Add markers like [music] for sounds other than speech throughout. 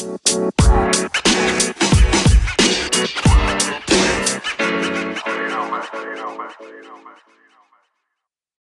Bye.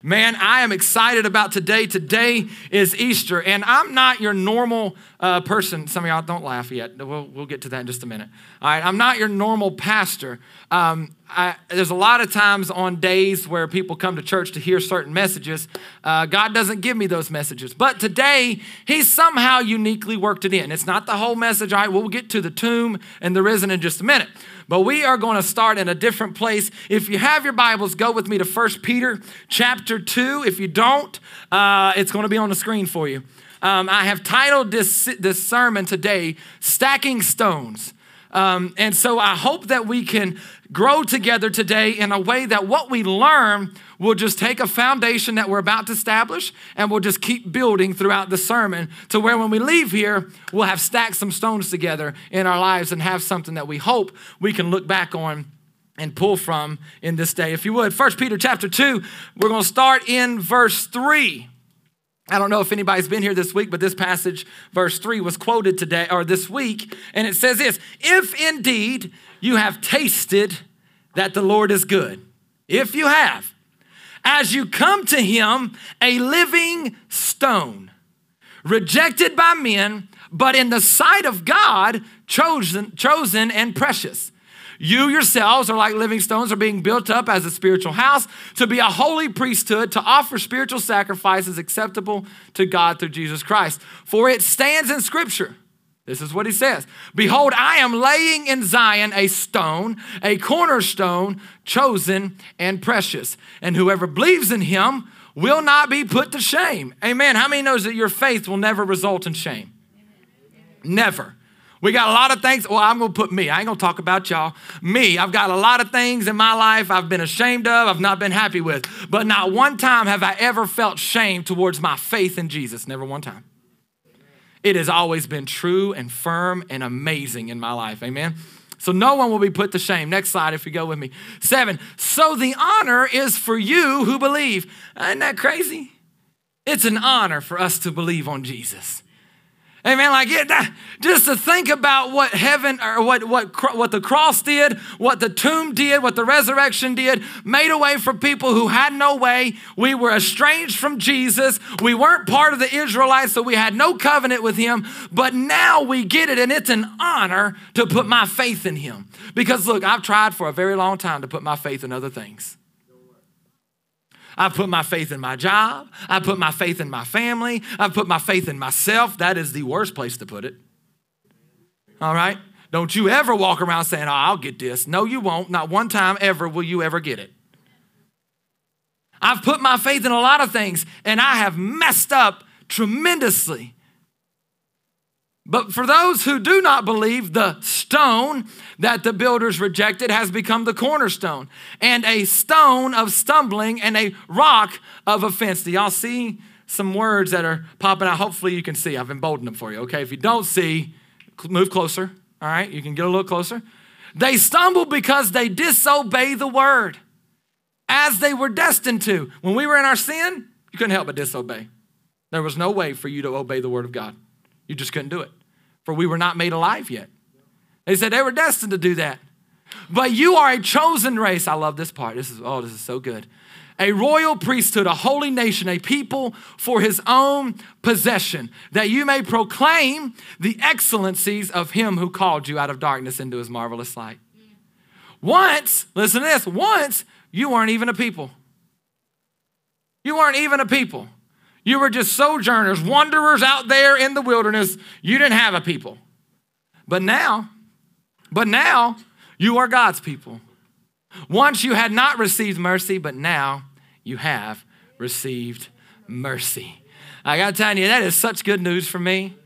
Man, I am excited about today. Today is Easter, and I'm not your normal uh, person. Some of y'all don't laugh yet. We'll, we'll get to that in just a minute. All right, I'm not your normal pastor. Um, I, there's a lot of times on days where people come to church to hear certain messages. Uh, God doesn't give me those messages. But today, He somehow uniquely worked it in. It's not the whole message. All right, we'll get to the tomb and the risen in just a minute. But we are going to start in a different place. If you have your Bibles, go with me to 1 Peter chapter 2. If you don't, uh, it's going to be on the screen for you. Um, I have titled this, this sermon today, Stacking Stones. Um, and so I hope that we can grow together today in a way that what we learn will just take a foundation that we're about to establish and we'll just keep building throughout the sermon to where when we leave here, we'll have stacked some stones together in our lives and have something that we hope we can look back on and pull from in this day. If you would, First Peter chapter 2, we're going to start in verse 3. I don't know if anybody's been here this week, but this passage, verse 3, was quoted today or this week, and it says this If indeed you have tasted that the Lord is good, if you have, as you come to him, a living stone, rejected by men, but in the sight of God, chosen, chosen and precious. You yourselves are like living stones, are being built up as a spiritual house to be a holy priesthood, to offer spiritual sacrifices acceptable to God through Jesus Christ. For it stands in Scripture. This is what he says Behold, I am laying in Zion a stone, a cornerstone, chosen and precious. And whoever believes in him will not be put to shame. Amen. How many knows that your faith will never result in shame? Never. We got a lot of things. Well, I'm going to put me. I ain't going to talk about y'all. Me, I've got a lot of things in my life I've been ashamed of, I've not been happy with. But not one time have I ever felt shame towards my faith in Jesus. Never one time. It has always been true and firm and amazing in my life. Amen. So no one will be put to shame. Next slide, if you go with me. Seven. So the honor is for you who believe. Isn't that crazy? It's an honor for us to believe on Jesus. Amen. Like it, just to think about what heaven or what, what, what the cross did, what the tomb did, what the resurrection did, made a way for people who had no way. We were estranged from Jesus. We weren't part of the Israelites, so we had no covenant with him. But now we get it, and it's an honor to put my faith in him. Because look, I've tried for a very long time to put my faith in other things. I put my faith in my job. I put my faith in my family. I put my faith in myself. That is the worst place to put it. All right? Don't you ever walk around saying, Oh, I'll get this. No, you won't. Not one time ever will you ever get it. I've put my faith in a lot of things and I have messed up tremendously. But for those who do not believe, the stone that the builders rejected has become the cornerstone, and a stone of stumbling and a rock of offense. Do y'all see some words that are popping out? Hopefully, you can see. I've emboldened them for you, okay? If you don't see, move closer, all right? You can get a little closer. They stumble because they disobey the word as they were destined to. When we were in our sin, you couldn't help but disobey. There was no way for you to obey the word of God. You just couldn't do it, for we were not made alive yet. They said they were destined to do that. But you are a chosen race. I love this part. This is, oh, this is so good. A royal priesthood, a holy nation, a people for his own possession, that you may proclaim the excellencies of him who called you out of darkness into his marvelous light. Once, listen to this, once you weren't even a people. You weren't even a people. You were just sojourners, wanderers out there in the wilderness. You didn't have a people. But now, but now you are God's people. Once you had not received mercy, but now you have received mercy. I gotta tell you, that is such good news for me.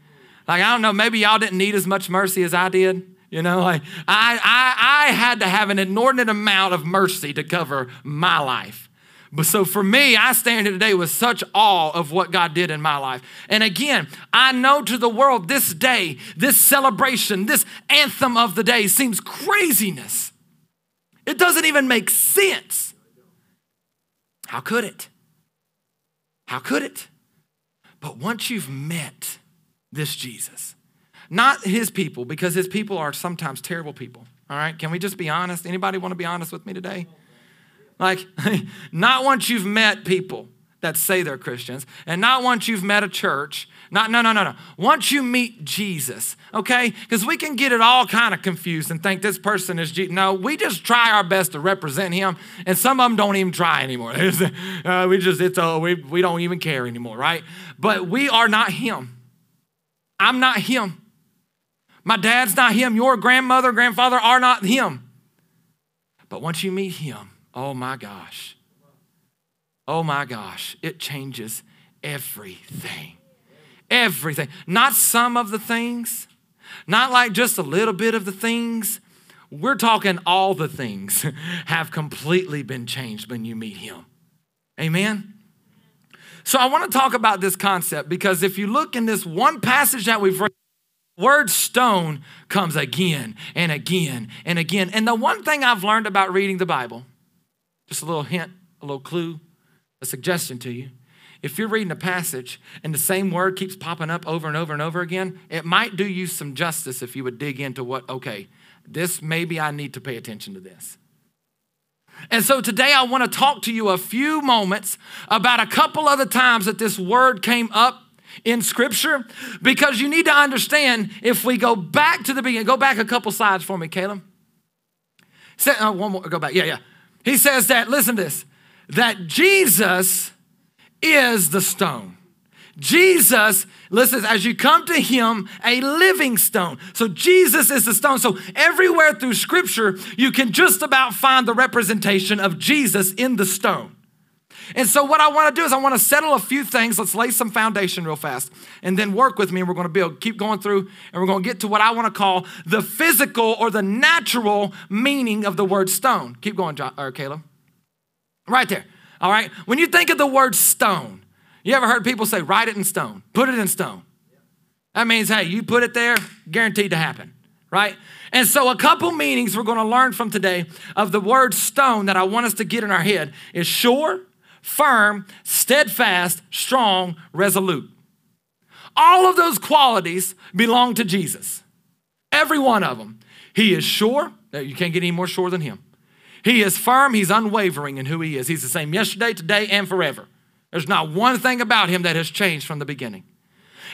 Like, I don't know, maybe y'all didn't need as much mercy as I did. You know, like I, I, I had to have an inordinate amount of mercy to cover my life. But so for me, I stand here today with such awe of what God did in my life. And again, I know to the world this day, this celebration, this anthem of the day seems craziness. It doesn't even make sense. How could it? How could it? But once you've met this Jesus, not his people, because his people are sometimes terrible people. All right, can we just be honest? Anybody want to be honest with me today? Like, [laughs] not once you've met people that say they're Christians, and not once you've met a church. Not, no, no, no, no. Once you meet Jesus, okay? Because we can get it all kind of confused and think this person is Jesus. No, we just try our best to represent him, and some of them don't even try anymore. [laughs] uh, we just, it's, oh, we, we don't even care anymore, right? But we are not him. I'm not him. My dad's not him. Your grandmother, grandfather are not him. But once you meet him, oh my gosh, oh my gosh, it changes everything. Everything. Not some of the things, not like just a little bit of the things. We're talking all the things [laughs] have completely been changed when you meet him. Amen? So I want to talk about this concept because if you look in this one passage that we've read, word stone comes again and again and again. And the one thing I've learned about reading the Bible, just a little hint, a little clue, a suggestion to you. If you're reading a passage and the same word keeps popping up over and over and over again, it might do you some justice if you would dig into what, okay, this maybe I need to pay attention to this. And so today I want to talk to you a few moments about a couple of the times that this word came up in scripture because you need to understand if we go back to the beginning, go back a couple slides for me, Caleb. Say, uh, one more, go back. Yeah, yeah. He says that, listen to this, that Jesus is the stone. Jesus, listen, as you come to him, a living stone. So Jesus is the stone. So everywhere through scripture, you can just about find the representation of Jesus in the stone. And so, what I want to do is, I want to settle a few things. Let's lay some foundation real fast and then work with me. And we're going to build, keep going through, and we're going to get to what I want to call the physical or the natural meaning of the word stone. Keep going, John, or Caleb. Right there. All right. When you think of the word stone, you ever heard people say, write it in stone, put it in stone? That means, hey, you put it there, guaranteed to happen, right? And so, a couple meanings we're going to learn from today of the word stone that I want us to get in our head is sure firm, steadfast, strong, resolute. All of those qualities belong to Jesus. Every one of them. He is sure. You can't get any more sure than him. He is firm. He's unwavering in who he is. He's the same yesterday, today, and forever. There's not one thing about him that has changed from the beginning.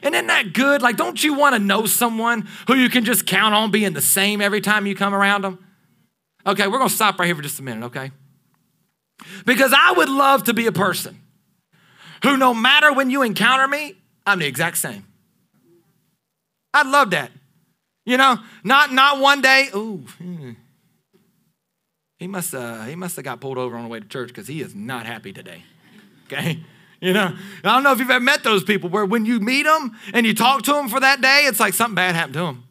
And isn't that good? Like, don't you want to know someone who you can just count on being the same every time you come around them? Okay, we're going to stop right here for just a minute, okay? Because I would love to be a person who, no matter when you encounter me, I'm the exact same. I'd love that. You know, not not one day. Ooh, hmm. he must uh, he must have got pulled over on the way to church because he is not happy today. Okay, [laughs] you know, I don't know if you've ever met those people where when you meet them and you talk to them for that day, it's like something bad happened to them.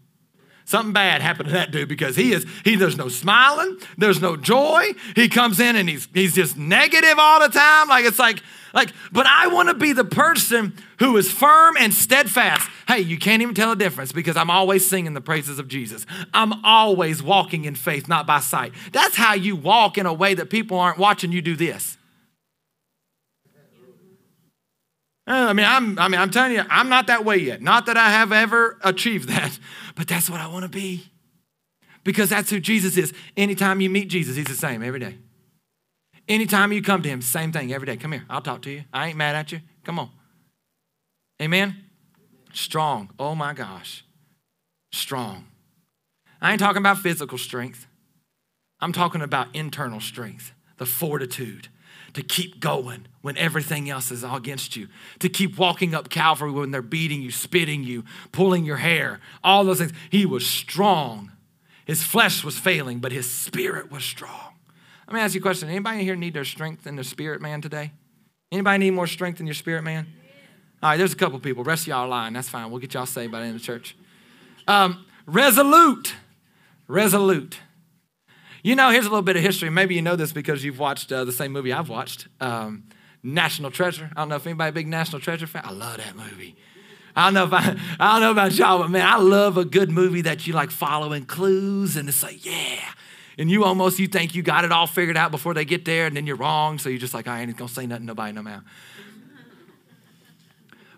Something bad happened to that dude because he is, he, there's no smiling, there's no joy. He comes in and he's, he's just negative all the time. Like, it's like, like, but I want to be the person who is firm and steadfast. Hey, you can't even tell a difference because I'm always singing the praises of Jesus. I'm always walking in faith, not by sight. That's how you walk in a way that people aren't watching you do this. Uh, I mean, I'm, I mean, I'm telling you, I'm not that way yet. Not that I have ever achieved that, but that's what I want to be. Because that's who Jesus is. Anytime you meet Jesus, he's the same every day. Anytime you come to him, same thing every day. Come here, I'll talk to you. I ain't mad at you. Come on. Amen? Strong. Oh my gosh. Strong. I ain't talking about physical strength. I'm talking about internal strength, the fortitude, to keep going when everything else is all against you, to keep walking up Calvary when they're beating you, spitting you, pulling your hair, all those things. He was strong. His flesh was failing, but his spirit was strong. Let me ask you a question. Anybody here need their strength in their spirit man today? Anybody need more strength in your spirit man? All right, there's a couple people. Rest of y'all lying. That's fine. We'll get y'all saved by the end of the church. Um, resolute. Resolute. You know, here's a little bit of history. Maybe you know this because you've watched uh, the same movie I've watched, um, National Treasure. I don't know if anybody big National Treasure fan. I love that movie. I don't know if I, [laughs] I don't know about y'all, but man, I love a good movie that you like following clues and it's like, yeah. And you almost you think you got it all figured out before they get there, and then you're wrong. So you're just like, I ain't gonna say nothing, nobody, no matter.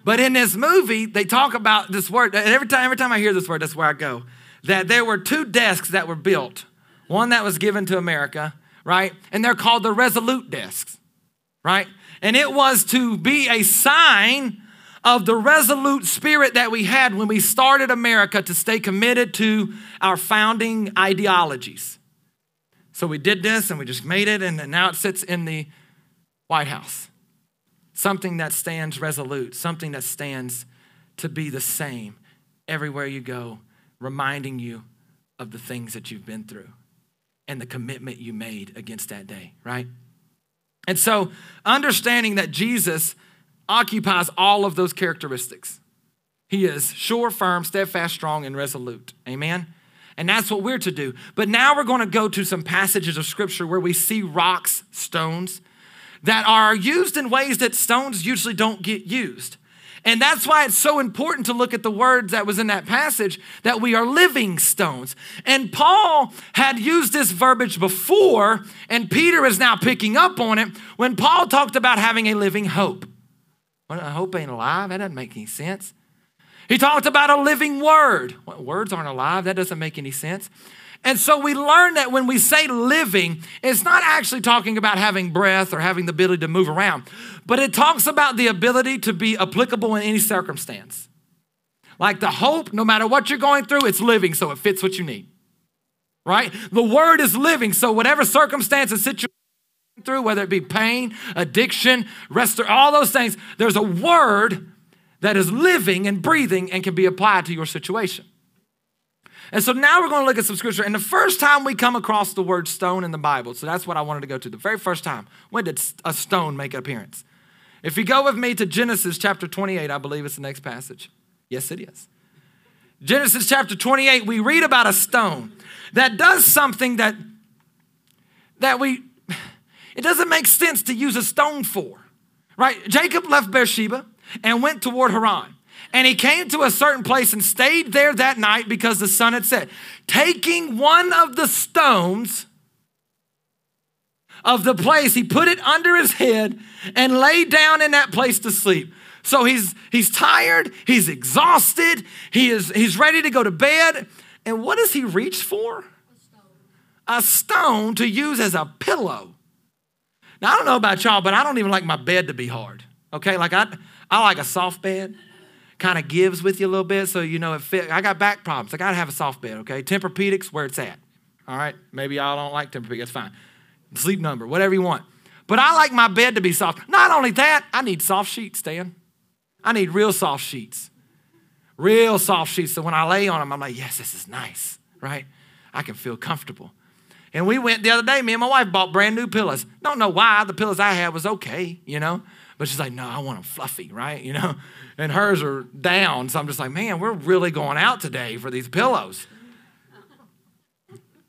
But in this movie, they talk about this word, and every time, every time I hear this word, that's where I go. That there were two desks that were built. One that was given to America, right? And they're called the Resolute desks, right? And it was to be a sign of the resolute spirit that we had when we started America to stay committed to our founding ideologies. So we did this and we just made it, and now it sits in the White House. Something that stands resolute, something that stands to be the same everywhere you go, reminding you of the things that you've been through and the commitment you made against that day, right? And so, understanding that Jesus occupies all of those characteristics. He is sure, firm, steadfast, strong, and resolute. Amen? And that's what we're to do. But now we're going to go to some passages of scripture where we see rocks, stones, that are used in ways that stones usually don't get used. And that's why it's so important to look at the words that was in that passage that we are living stones. And Paul had used this verbiage before, and Peter is now picking up on it when Paul talked about having a living hope. Well, a hope ain't alive. That doesn't make any sense. He talked about a living word. Well, words aren't alive. That doesn't make any sense. And so we learn that when we say living, it's not actually talking about having breath or having the ability to move around, but it talks about the ability to be applicable in any circumstance. Like the hope, no matter what you're going through, it's living, so it fits what you need. Right? The word is living, so whatever circumstance and situation through, whether it be pain, addiction, rest, all those things, there's a word that is living and breathing and can be applied to your situation. And so now we're going to look at some scripture. And the first time we come across the word stone in the Bible, so that's what I wanted to go to. The very first time, when did a stone make an appearance? If you go with me to Genesis chapter 28, I believe it's the next passage. Yes, it is. Genesis chapter 28, we read about a stone that does something that, that we it doesn't make sense to use a stone for, right? Jacob left Beersheba and went toward Haran. And he came to a certain place and stayed there that night because the sun had set. Taking one of the stones of the place, he put it under his head and lay down in that place to sleep. So he's he's tired, he's exhausted, he is he's ready to go to bed. And what does he reach for? A stone, a stone to use as a pillow. Now, I don't know about y'all, but I don't even like my bed to be hard. Okay, like I, I like a soft bed, kind of gives with you a little bit, so you know it fit. I got back problems. I got to have a soft bed. Okay, Tempur-Pedics where it's at. All right, maybe y'all don't like Tempur-Pedics. That's fine. Sleep number, whatever you want. But I like my bed to be soft. Not only that, I need soft sheets, Stan. I need real soft sheets. Real soft sheets. So when I lay on them, I'm like, yes, this is nice, right? I can feel comfortable. And we went the other day, me and my wife bought brand new pillows. Don't know why, the pillows I had was okay, you know? But she's like, no, I want them fluffy, right? You know? And hers are down. So I'm just like, man, we're really going out today for these pillows.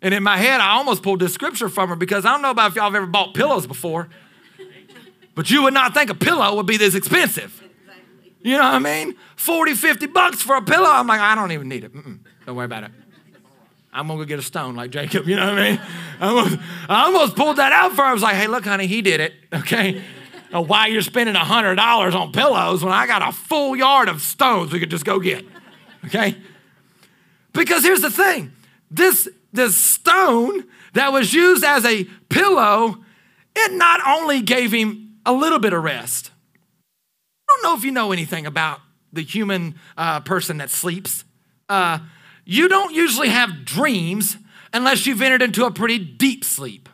And in my head, I almost pulled this scripture from her because I don't know about if y'all have ever bought pillows before, but you would not think a pillow would be this expensive. You know what I mean? 40, 50 bucks for a pillow. I'm like, I don't even need it. Mm-mm. Don't worry about it. I'm gonna go get a stone like Jacob, you know what I mean? I almost, I almost pulled that out for her. I was like, hey, look, honey, he did it, okay? Why you're spending $100 on pillows when I got a full yard of stones we could just go get, okay? Because here's the thing this, this stone that was used as a pillow, it not only gave him a little bit of rest. I don't know if you know anything about the human uh, person that sleeps. Uh, you don't usually have dreams unless you've entered into a pretty deep sleep,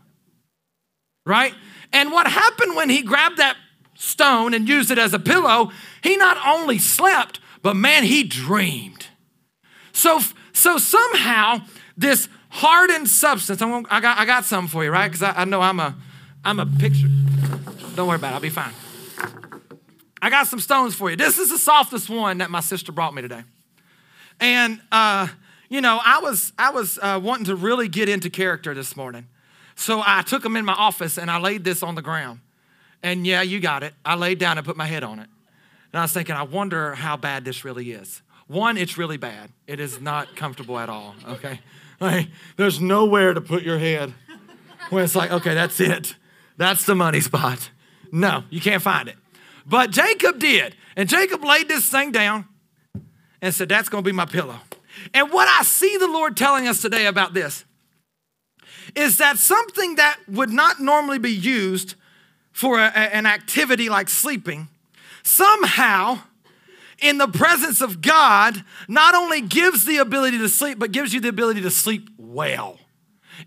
right? And what happened when he grabbed that stone and used it as a pillow, he not only slept, but man, he dreamed. So, so somehow, this hardened substance, I got, I got some for you, right? Because I, I know I'm a, I'm a picture. Don't worry about it, I'll be fine. I got some stones for you. This is the softest one that my sister brought me today. And uh, you know, I was I was uh, wanting to really get into character this morning, so I took them in my office and I laid this on the ground. And yeah, you got it. I laid down and put my head on it, and I was thinking, I wonder how bad this really is. One, it's really bad. It is not comfortable at all. Okay, like there's nowhere to put your head when it's like, okay, that's it. That's the money spot. No, you can't find it. But Jacob did. And Jacob laid this thing down and said, That's going to be my pillow. And what I see the Lord telling us today about this is that something that would not normally be used for a, an activity like sleeping, somehow, in the presence of God, not only gives the ability to sleep, but gives you the ability to sleep well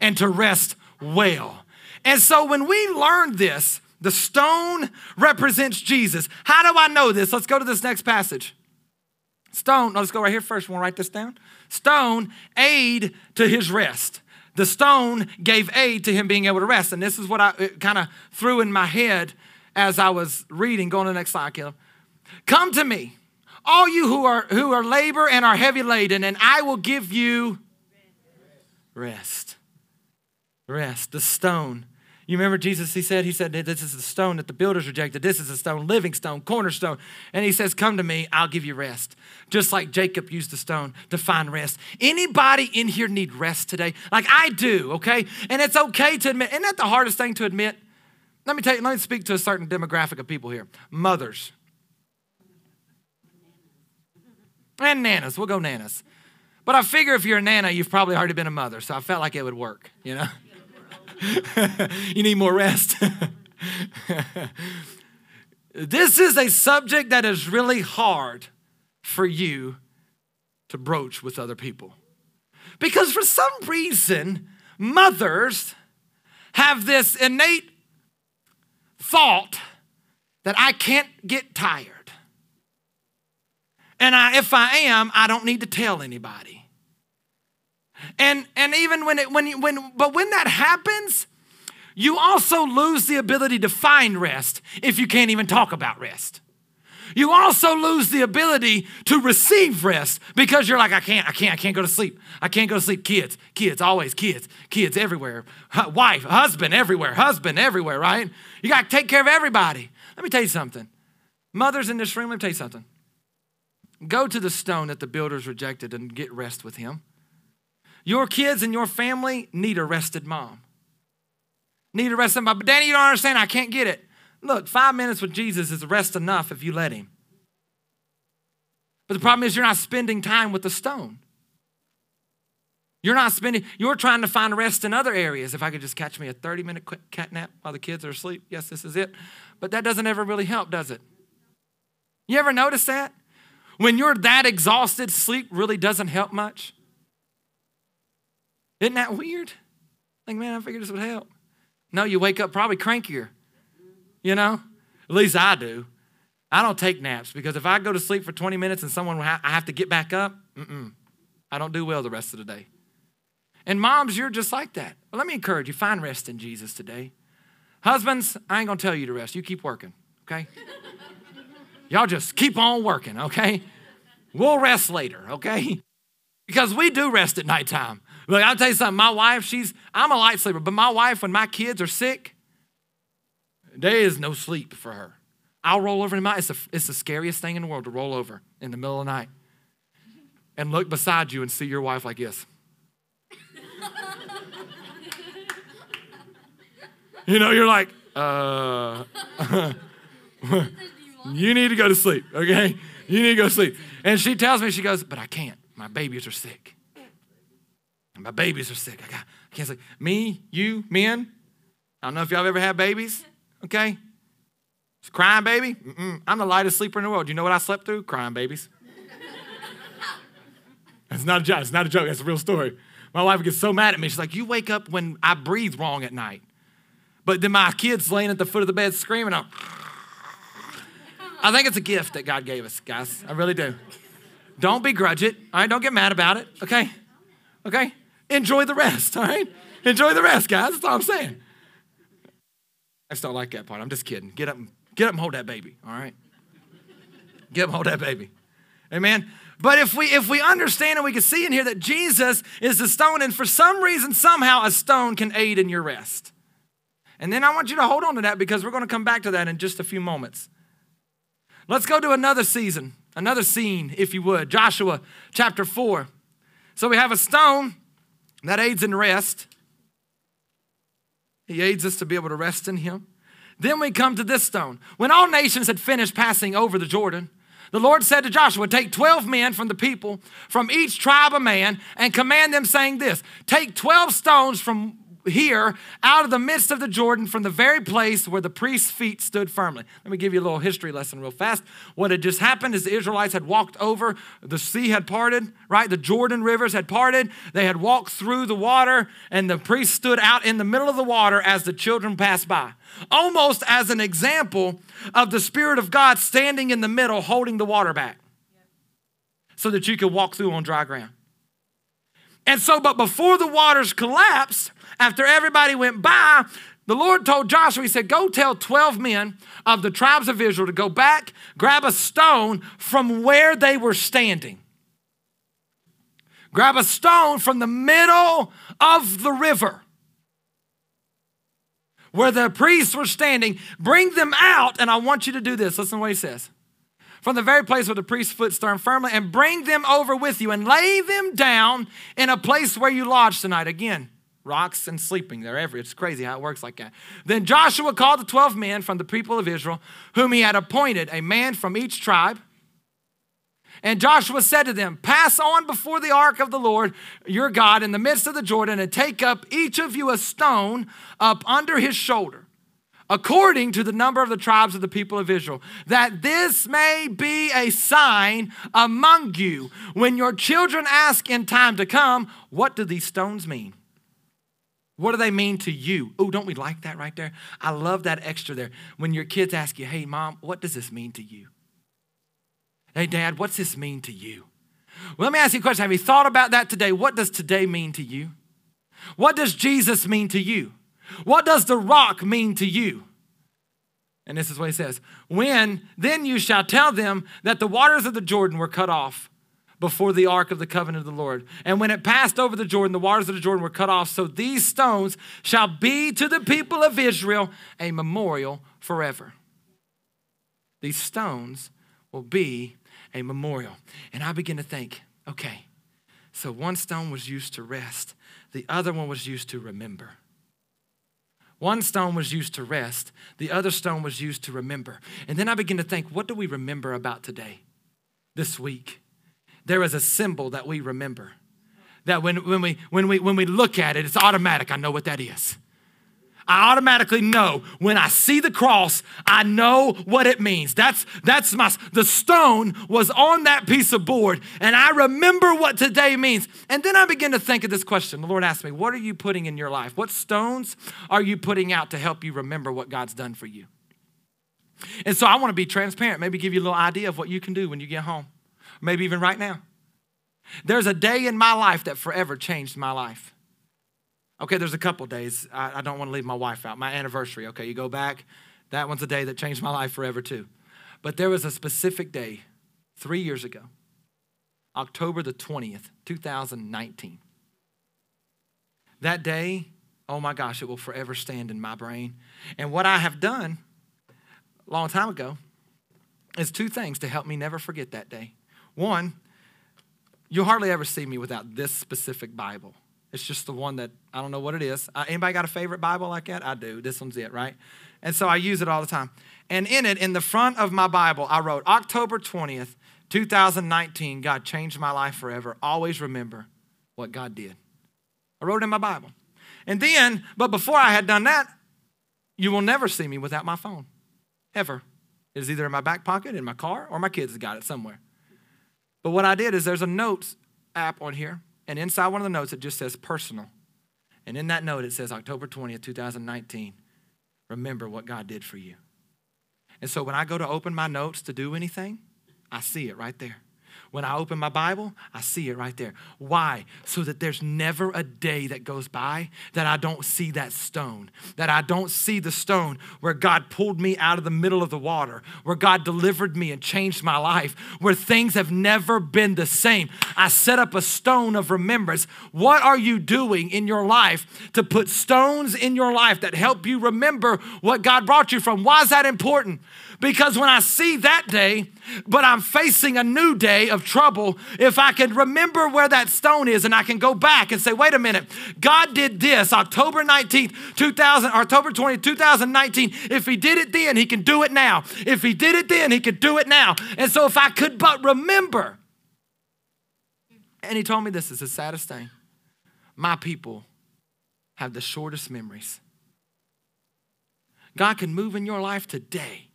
and to rest well. And so when we learned this, the stone represents Jesus. How do I know this? Let's go to this next passage. Stone, let's go right here first. We'll write this down. Stone, aid to his rest. The stone gave aid to him being able to rest. And this is what I kind of threw in my head as I was reading. Go on to the next slide, Caleb. Come to me, all you who are who are labor and are heavy laden, and I will give you rest. Rest. The stone you remember Jesus, he said, he said, this is the stone that the builders rejected. This is a stone, living stone, cornerstone. And he says, come to me, I'll give you rest. Just like Jacob used the stone to find rest. Anybody in here need rest today? Like I do, okay? And it's okay to admit, isn't that the hardest thing to admit? Let me tell you, let me speak to a certain demographic of people here. Mothers. And nanas, we'll go nanas. But I figure if you're a nana, you've probably already been a mother, so I felt like it would work, you know? [laughs] you need more rest. [laughs] this is a subject that is really hard for you to broach with other people. Because for some reason, mothers have this innate thought that I can't get tired. And I, if I am, I don't need to tell anybody. And, and even when it, when, when, but when that happens, you also lose the ability to find rest if you can't even talk about rest. You also lose the ability to receive rest because you're like, I can't, I can't, I can't go to sleep. I can't go to sleep. Kids, kids, always kids, kids everywhere. Wife, husband everywhere, husband everywhere, right? You got to take care of everybody. Let me tell you something. Mothers in this room, let me tell you something. Go to the stone that the builders rejected and get rest with him. Your kids and your family need a rested mom. Need a rested mom. But Danny, you don't understand. I can't get it. Look, five minutes with Jesus is rest enough if you let him. But the problem is you're not spending time with the stone. You're not spending, you're trying to find rest in other areas. If I could just catch me a 30 minute quick cat nap while the kids are asleep, yes, this is it. But that doesn't ever really help, does it? You ever notice that? When you're that exhausted, sleep really doesn't help much. Isn't that weird? Like, man, I figured this would help. No, you wake up probably crankier. You know? At least I do. I don't take naps because if I go to sleep for 20 minutes and someone I have to get back up, mm-mm, I don't do well the rest of the day. And moms, you're just like that. Well, let me encourage you find rest in Jesus today. Husbands, I ain't gonna tell you to rest. You keep working, okay? [laughs] Y'all just keep on working, okay? We'll rest later, okay? Because we do rest at nighttime. Look, I'll tell you something. My wife, she's, I'm a light sleeper, but my wife, when my kids are sick, there is no sleep for her. I'll roll over in my, it's, a, it's the scariest thing in the world to roll over in the middle of the night and look beside you and see your wife like this. [laughs] you know, you're like, uh, [laughs] you need to go to sleep, okay? You need to go to sleep. And she tells me, she goes, but I can't. My babies are sick. And my babies are sick. I, got, I can't sleep. Me, you, men. I don't know if y'all ever had babies. Okay? It's crying baby. Mm-mm. I'm the lightest sleeper in the world. Do you know what I slept through? Crying babies. [laughs] That's not a joke. It's not a joke. That's a real story. My wife gets so mad at me. She's like, You wake up when I breathe wrong at night. But then my kid's laying at the foot of the bed screaming. I'm, I think it's a gift that God gave us, guys. I really do. Don't begrudge it. All right, don't get mad about it. Okay? Okay? Enjoy the rest, [laughs] all right? Enjoy the rest, guys. That's all I'm saying. I just don't like that part. I'm just kidding. Get up, get up and hold that baby, all right? Get up and hold that baby. Amen. But if we if we understand and we can see in here that Jesus is the stone, and for some reason, somehow a stone can aid in your rest. And then I want you to hold on to that because we're going to come back to that in just a few moments. Let's go to another season, another scene, if you would. Joshua chapter 4. So we have a stone that aids in rest. He aids us to be able to rest in Him. then we come to this stone. When all nations had finished passing over the Jordan, the Lord said to Joshua, Take 12 men from the people, from each tribe a man, and command them, saying this Take 12 stones from here out of the midst of the Jordan from the very place where the priest's feet stood firmly. Let me give you a little history lesson real fast. What had just happened is the Israelites had walked over, the sea had parted, right? The Jordan rivers had parted. They had walked through the water, and the priest stood out in the middle of the water as the children passed by. Almost as an example of the Spirit of God standing in the middle, holding the water back so that you could walk through on dry ground. And so, but before the waters collapsed, after everybody went by, the Lord told Joshua, He said, Go tell 12 men of the tribes of Israel to go back, grab a stone from where they were standing. Grab a stone from the middle of the river where the priests were standing. Bring them out, and I want you to do this. Listen to what He says. From the very place where the priest's foot stood firmly, and bring them over with you, and lay them down in a place where you lodge tonight. Again, rocks and sleeping. They're every. It's crazy how it works like that. Then Joshua called the 12 men from the people of Israel, whom he had appointed, a man from each tribe. And Joshua said to them, Pass on before the ark of the Lord your God in the midst of the Jordan, and take up each of you a stone up under his shoulder, according to the number of the tribes of the people of Israel, that this may be a sign among you. When your children ask in time to come, What do these stones mean? What do they mean to you? Oh, don't we like that right there? I love that extra there. When your kids ask you, hey, mom, what does this mean to you? Hey, dad, what's this mean to you? Well, let me ask you a question. Have you thought about that today? What does today mean to you? What does Jesus mean to you? What does the rock mean to you? And this is what he says When then you shall tell them that the waters of the Jordan were cut off before the ark of the covenant of the Lord. And when it passed over the Jordan, the waters of the Jordan were cut off. So these stones shall be to the people of Israel a memorial forever. These stones will be a memorial. And I begin to think, okay, so one stone was used to rest, the other one was used to remember. One stone was used to rest, the other stone was used to remember. And then I begin to think, what do we remember about today, this week? There is a symbol that we remember. That when, when, we, when, we, when we look at it, it's automatic. I know what that is. I automatically know when I see the cross, I know what it means. That's that's my the stone was on that piece of board, and I remember what today means. And then I begin to think of this question. The Lord asked me, What are you putting in your life? What stones are you putting out to help you remember what God's done for you? And so I want to be transparent, maybe give you a little idea of what you can do when you get home maybe even right now. There's a day in my life that forever changed my life. Okay, there's a couple days. I, I don't want to leave my wife out. My anniversary, okay, you go back. That one's a day that changed my life forever too. But there was a specific day three years ago, October the 20th, 2019. That day, oh my gosh, it will forever stand in my brain. And what I have done a long time ago is two things to help me never forget that day. One, you'll hardly ever see me without this specific Bible. It's just the one that I don't know what it is. Uh, anybody got a favorite Bible like that? I do. This one's it, right? And so I use it all the time. And in it, in the front of my Bible, I wrote October 20th, 2019, God changed my life forever. Always remember what God did. I wrote it in my Bible. And then, but before I had done that, you will never see me without my phone, ever. It's either in my back pocket, in my car, or my kids have got it somewhere. But what I did is there's a notes app on here, and inside one of the notes it just says personal. And in that note it says October 20th, 2019. Remember what God did for you. And so when I go to open my notes to do anything, I see it right there. When I open my Bible, I see it right there. Why? So that there's never a day that goes by that I don't see that stone, that I don't see the stone where God pulled me out of the middle of the water, where God delivered me and changed my life, where things have never been the same. I set up a stone of remembrance. What are you doing in your life to put stones in your life that help you remember what God brought you from? Why is that important? Because when I see that day, but I'm facing a new day, of trouble if I can remember where that stone is and I can go back and say, wait a minute, God did this October 19th, 2000, October 20, 2019. If he did it then, he can do it now. If he did it then, he can do it now. And so if I could but remember, and he told me this is the saddest thing. My people have the shortest memories. God can move in your life today,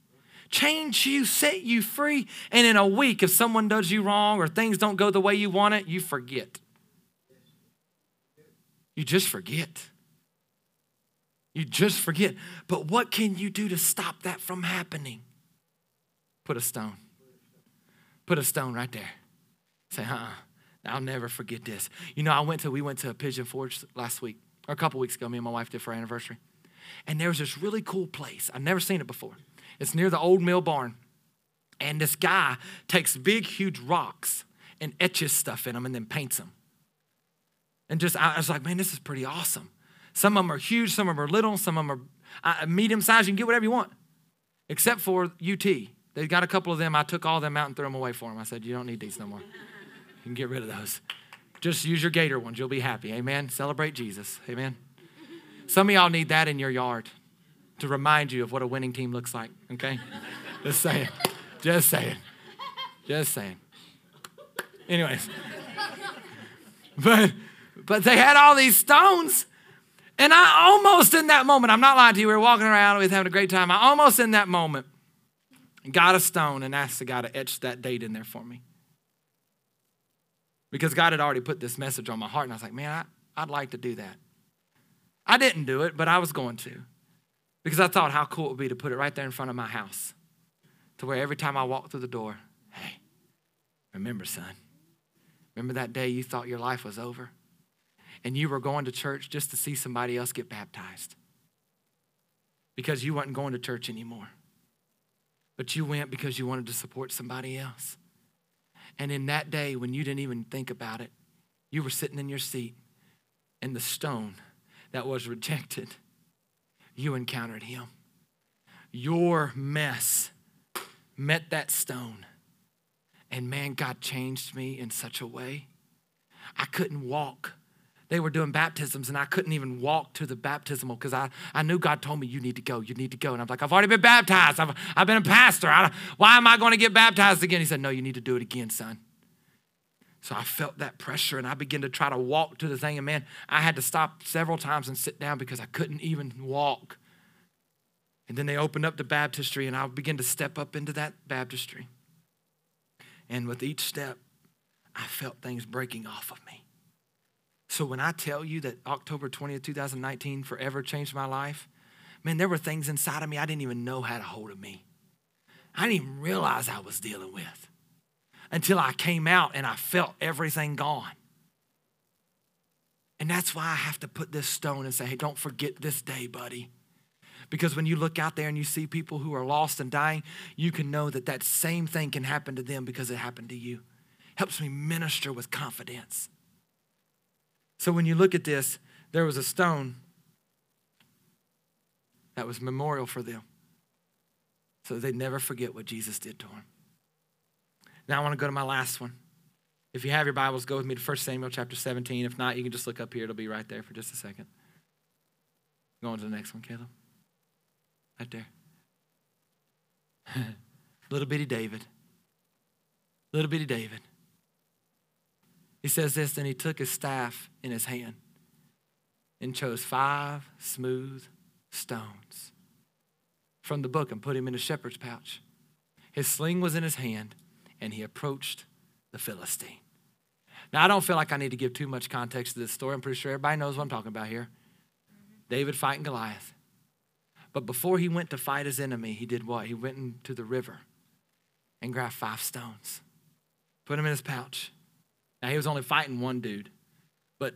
change you, set you free, and in a week, if someone does you wrong or things don't go the way you want it, you forget. You just forget. You just forget. But what can you do to stop that from happening? Put a stone. Put a stone right there. Say, uh I'll never forget this. You know, I went to, we went to a Pigeon Forge last week, or a couple weeks ago, me and my wife did for our anniversary. And there was this really cool place. I've never seen it before. It's near the old mill barn. And this guy takes big, huge rocks and etches stuff in them and then paints them. And just, I was like, man, this is pretty awesome. Some of them are huge, some of them are little, some of them are uh, medium size. You can get whatever you want, except for UT. They've got a couple of them. I took all them out and threw them away for them. I said, you don't need these no more. You can get rid of those. Just use your gator ones. You'll be happy. Amen. Celebrate Jesus. Amen. Some of y'all need that in your yard to remind you of what a winning team looks like. Okay? Just saying. Just saying. Just saying. Anyways. But but they had all these stones. And I almost in that moment, I'm not lying to you, we were walking around, we were having a great time. I almost in that moment got a stone and asked the guy to etch that date in there for me because God had already put this message on my heart. And I was like, man, I, I'd like to do that. I didn't do it, but I was going to because I thought how cool it would be to put it right there in front of my house to where every time I walk through the door, hey, remember, son, remember that day you thought your life was over and you were going to church just to see somebody else get baptized because you weren't going to church anymore. But you went because you wanted to support somebody else. And in that day, when you didn't even think about it, you were sitting in your seat, and the stone that was rejected, you encountered him. Your mess met that stone. And man, God changed me in such a way. I couldn't walk. They were doing baptisms, and I couldn't even walk to the baptismal because I, I knew God told me, You need to go, you need to go. And I'm like, I've already been baptized. I've, I've been a pastor. I, why am I going to get baptized again? He said, No, you need to do it again, son. So I felt that pressure and I began to try to walk to the thing. And man, I had to stop several times and sit down because I couldn't even walk. And then they opened up the baptistry and I began to step up into that baptistry. And with each step, I felt things breaking off of me. So when I tell you that October 20th, 2019 forever changed my life, man, there were things inside of me I didn't even know had a hold of me. I didn't even realize I was dealing with until I came out and I felt everything gone. And that's why I have to put this stone and say, hey, don't forget this day, buddy. Because when you look out there and you see people who are lost and dying, you can know that that same thing can happen to them because it happened to you. Helps me minister with confidence. So when you look at this, there was a stone that was memorial for them. So they'd never forget what Jesus did to them. Now I want to go to my last one. If you have your Bibles, go with me to 1 Samuel chapter 17. If not, you can just look up here. It'll be right there for just a second. Go on to the next one, Caleb. Right there. [laughs] Little bitty David. Little bitty David. He says this, and he took his staff in his hand and chose five smooth stones from the book and put him in a shepherd's pouch. His sling was in his hand, and he approached the Philistine. Now, I don't feel like I need to give too much context to this story. I'm pretty sure everybody knows what I'm talking about here. David fighting Goliath. But before he went to fight his enemy, he did what? He went into the river and grabbed five stones, put them in his pouch. Now, he was only fighting one dude, but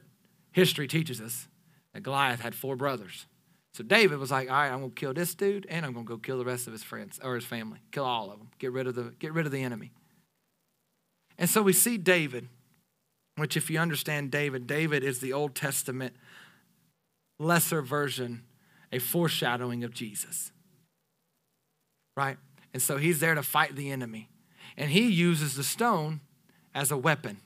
history teaches us that Goliath had four brothers. So David was like, all right, I'm gonna kill this dude and I'm gonna go kill the rest of his friends or his family. Kill all of them. Get rid of the, get rid of the enemy. And so we see David, which, if you understand David, David is the Old Testament lesser version, a foreshadowing of Jesus. Right? And so he's there to fight the enemy. And he uses the stone as a weapon.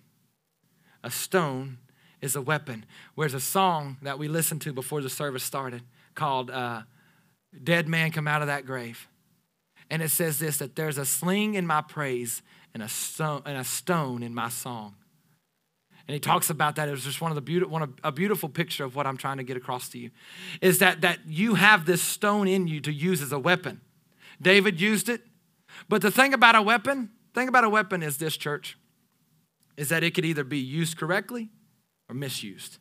A stone is a weapon. Where's a song that we listened to before the service started called uh, Dead Man Come Out of That Grave. And it says this that there's a sling in my praise and a stone, and a stone in my song. And he talks about that. It was just one of the beautiful, one of, a beautiful picture of what I'm trying to get across to you. Is that that you have this stone in you to use as a weapon. David used it, but the thing about a weapon, thing about a weapon is this, church, is that it could either be used correctly or misused.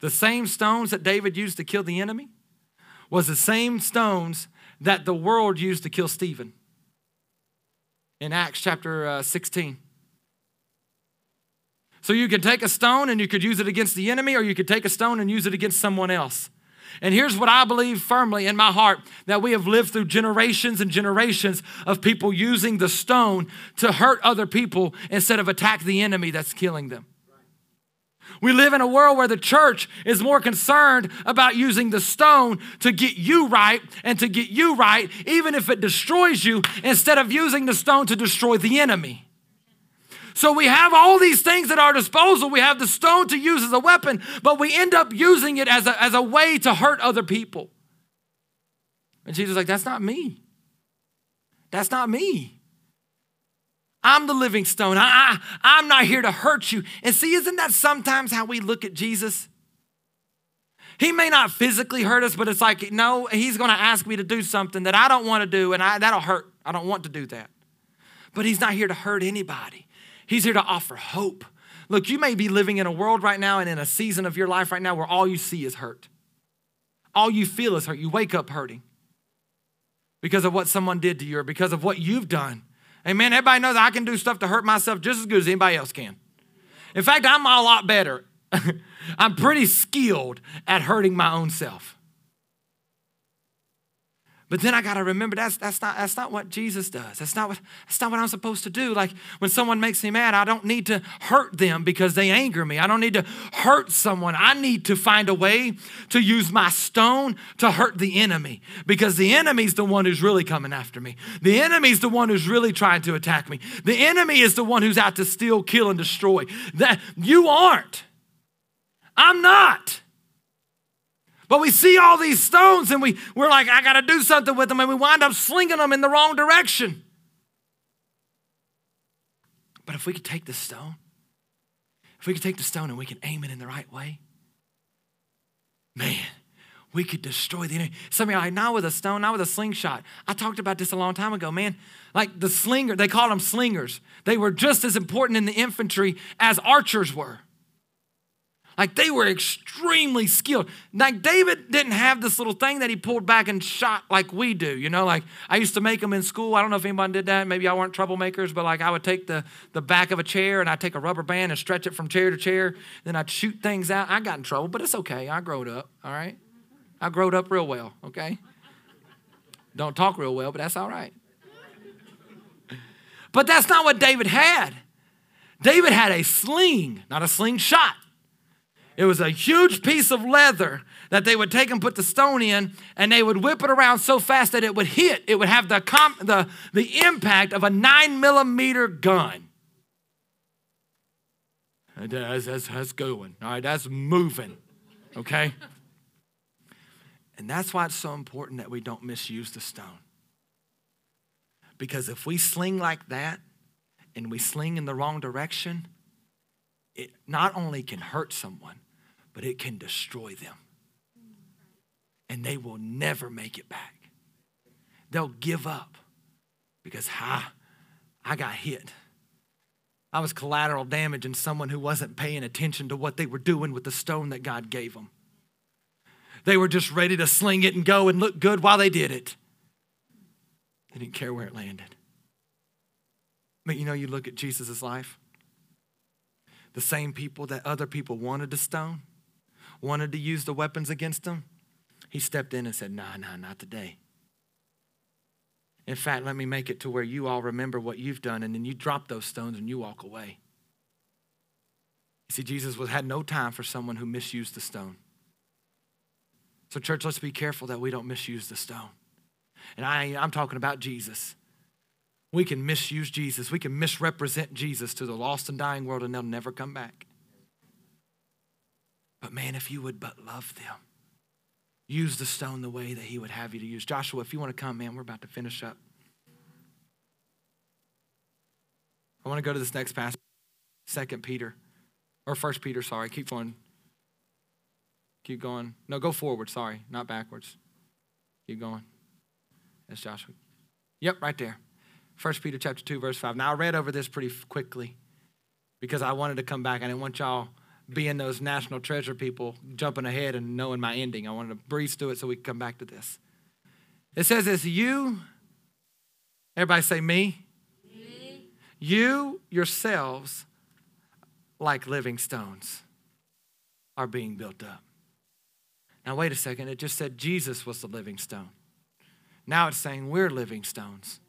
The same stones that David used to kill the enemy was the same stones that the world used to kill Stephen in Acts chapter uh, 16. So you could take a stone and you could use it against the enemy, or you could take a stone and use it against someone else. And here's what I believe firmly in my heart that we have lived through generations and generations of people using the stone to hurt other people instead of attack the enemy that's killing them. We live in a world where the church is more concerned about using the stone to get you right and to get you right, even if it destroys you, instead of using the stone to destroy the enemy. So we have all these things at our disposal. We have the stone to use as a weapon, but we end up using it as a, as a way to hurt other people. And Jesus is like, that's not me. That's not me. I'm the living stone. I, I, I'm not here to hurt you. And see, isn't that sometimes how we look at Jesus? He may not physically hurt us, but it's like, no, he's going to ask me to do something that I don't want to do, and I, that'll hurt. I don't want to do that. But he's not here to hurt anybody, he's here to offer hope. Look, you may be living in a world right now and in a season of your life right now where all you see is hurt. All you feel is hurt. You wake up hurting because of what someone did to you or because of what you've done. Amen. Everybody knows I can do stuff to hurt myself just as good as anybody else can. In fact, I'm a lot better. [laughs] I'm pretty skilled at hurting my own self. But then I got to remember that's, that's, not, that's not what Jesus does. That's not what, that's not what I'm supposed to do. Like when someone makes me mad, I don't need to hurt them because they anger me. I don't need to hurt someone. I need to find a way to use my stone to hurt the enemy because the enemy's the one who's really coming after me. The enemy's the one who's really trying to attack me. The enemy is the one who's out to steal, kill, and destroy. That you aren't. I'm not. But we see all these stones and we, we're like, I got to do something with them, and we wind up slinging them in the wrong direction. But if we could take the stone, if we could take the stone and we can aim it in the right way, man, we could destroy the enemy. Some of you are like, not with a stone, not with a slingshot. I talked about this a long time ago, man. Like the slinger, they called them slingers. They were just as important in the infantry as archers were. Like they were extremely skilled. Like David didn't have this little thing that he pulled back and shot like we do. You know, like I used to make them in school. I don't know if anybody did that. Maybe I weren't troublemakers, but like I would take the, the back of a chair and I'd take a rubber band and stretch it from chair to chair. Then I'd shoot things out. I got in trouble, but it's okay. I growed up, all right? I growed up real well, okay? Don't talk real well, but that's all right. But that's not what David had. David had a sling, not a slingshot. It was a huge piece of leather that they would take and put the stone in, and they would whip it around so fast that it would hit. It would have the, the, the impact of a nine millimeter gun. That's, that's, that's going. All right, that's moving. Okay? And that's why it's so important that we don't misuse the stone. Because if we sling like that and we sling in the wrong direction, it not only can hurt someone, but it can destroy them. And they will never make it back. They'll give up because ha, I got hit. I was collateral damage in someone who wasn't paying attention to what they were doing with the stone that God gave them. They were just ready to sling it and go and look good while they did it. They didn't care where it landed. But you know, you look at Jesus' life, the same people that other people wanted to stone, wanted to use the weapons against him, he stepped in and said, Nah, nah, not today. In fact, let me make it to where you all remember what you've done, and then you drop those stones and you walk away. You see, Jesus was, had no time for someone who misused the stone. So, church, let's be careful that we don't misuse the stone. And I, I'm talking about Jesus. we can misuse Jesus. We can misrepresent Jesus to the lost and dying world and they'll never come back. But man, if you would but love them, use the stone the way that he would have you to use. Joshua, if you want to come, man, we're about to finish up. I want to go to this next passage, Second Peter, or First Peter, sorry. Keep going. Keep going. No, go forward, sorry, not backwards. Keep going. That's Joshua. Yep, right there. First Peter chapter 2, verse 5. Now I read over this pretty quickly because I wanted to come back. I didn't want y'all being those national treasure people jumping ahead and knowing my ending. I wanted to breeze through it so we could come back to this. It says, As you, everybody say me, me. you yourselves, like living stones, are being built up. Now, wait a second. It just said Jesus was the living stone. Now it's saying we're living stones.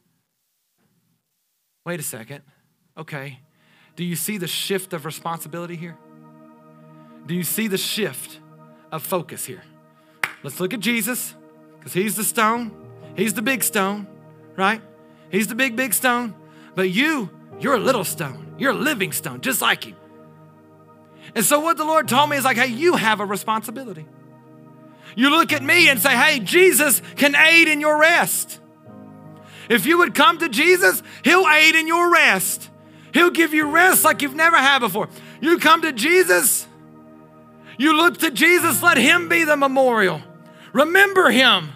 Wait a second. Okay. Do you see the shift of responsibility here? Do you see the shift of focus here? Let's look at Jesus, because he's the stone. He's the big stone, right? He's the big, big stone. But you, you're a little stone. You're a living stone, just like him. And so, what the Lord told me is like, hey, you have a responsibility. You look at me and say, hey, Jesus can aid in your rest. If you would come to Jesus, He'll aid in your rest. He'll give you rest like you've never had before. You come to Jesus, you look to Jesus, let Him be the memorial. Remember Him.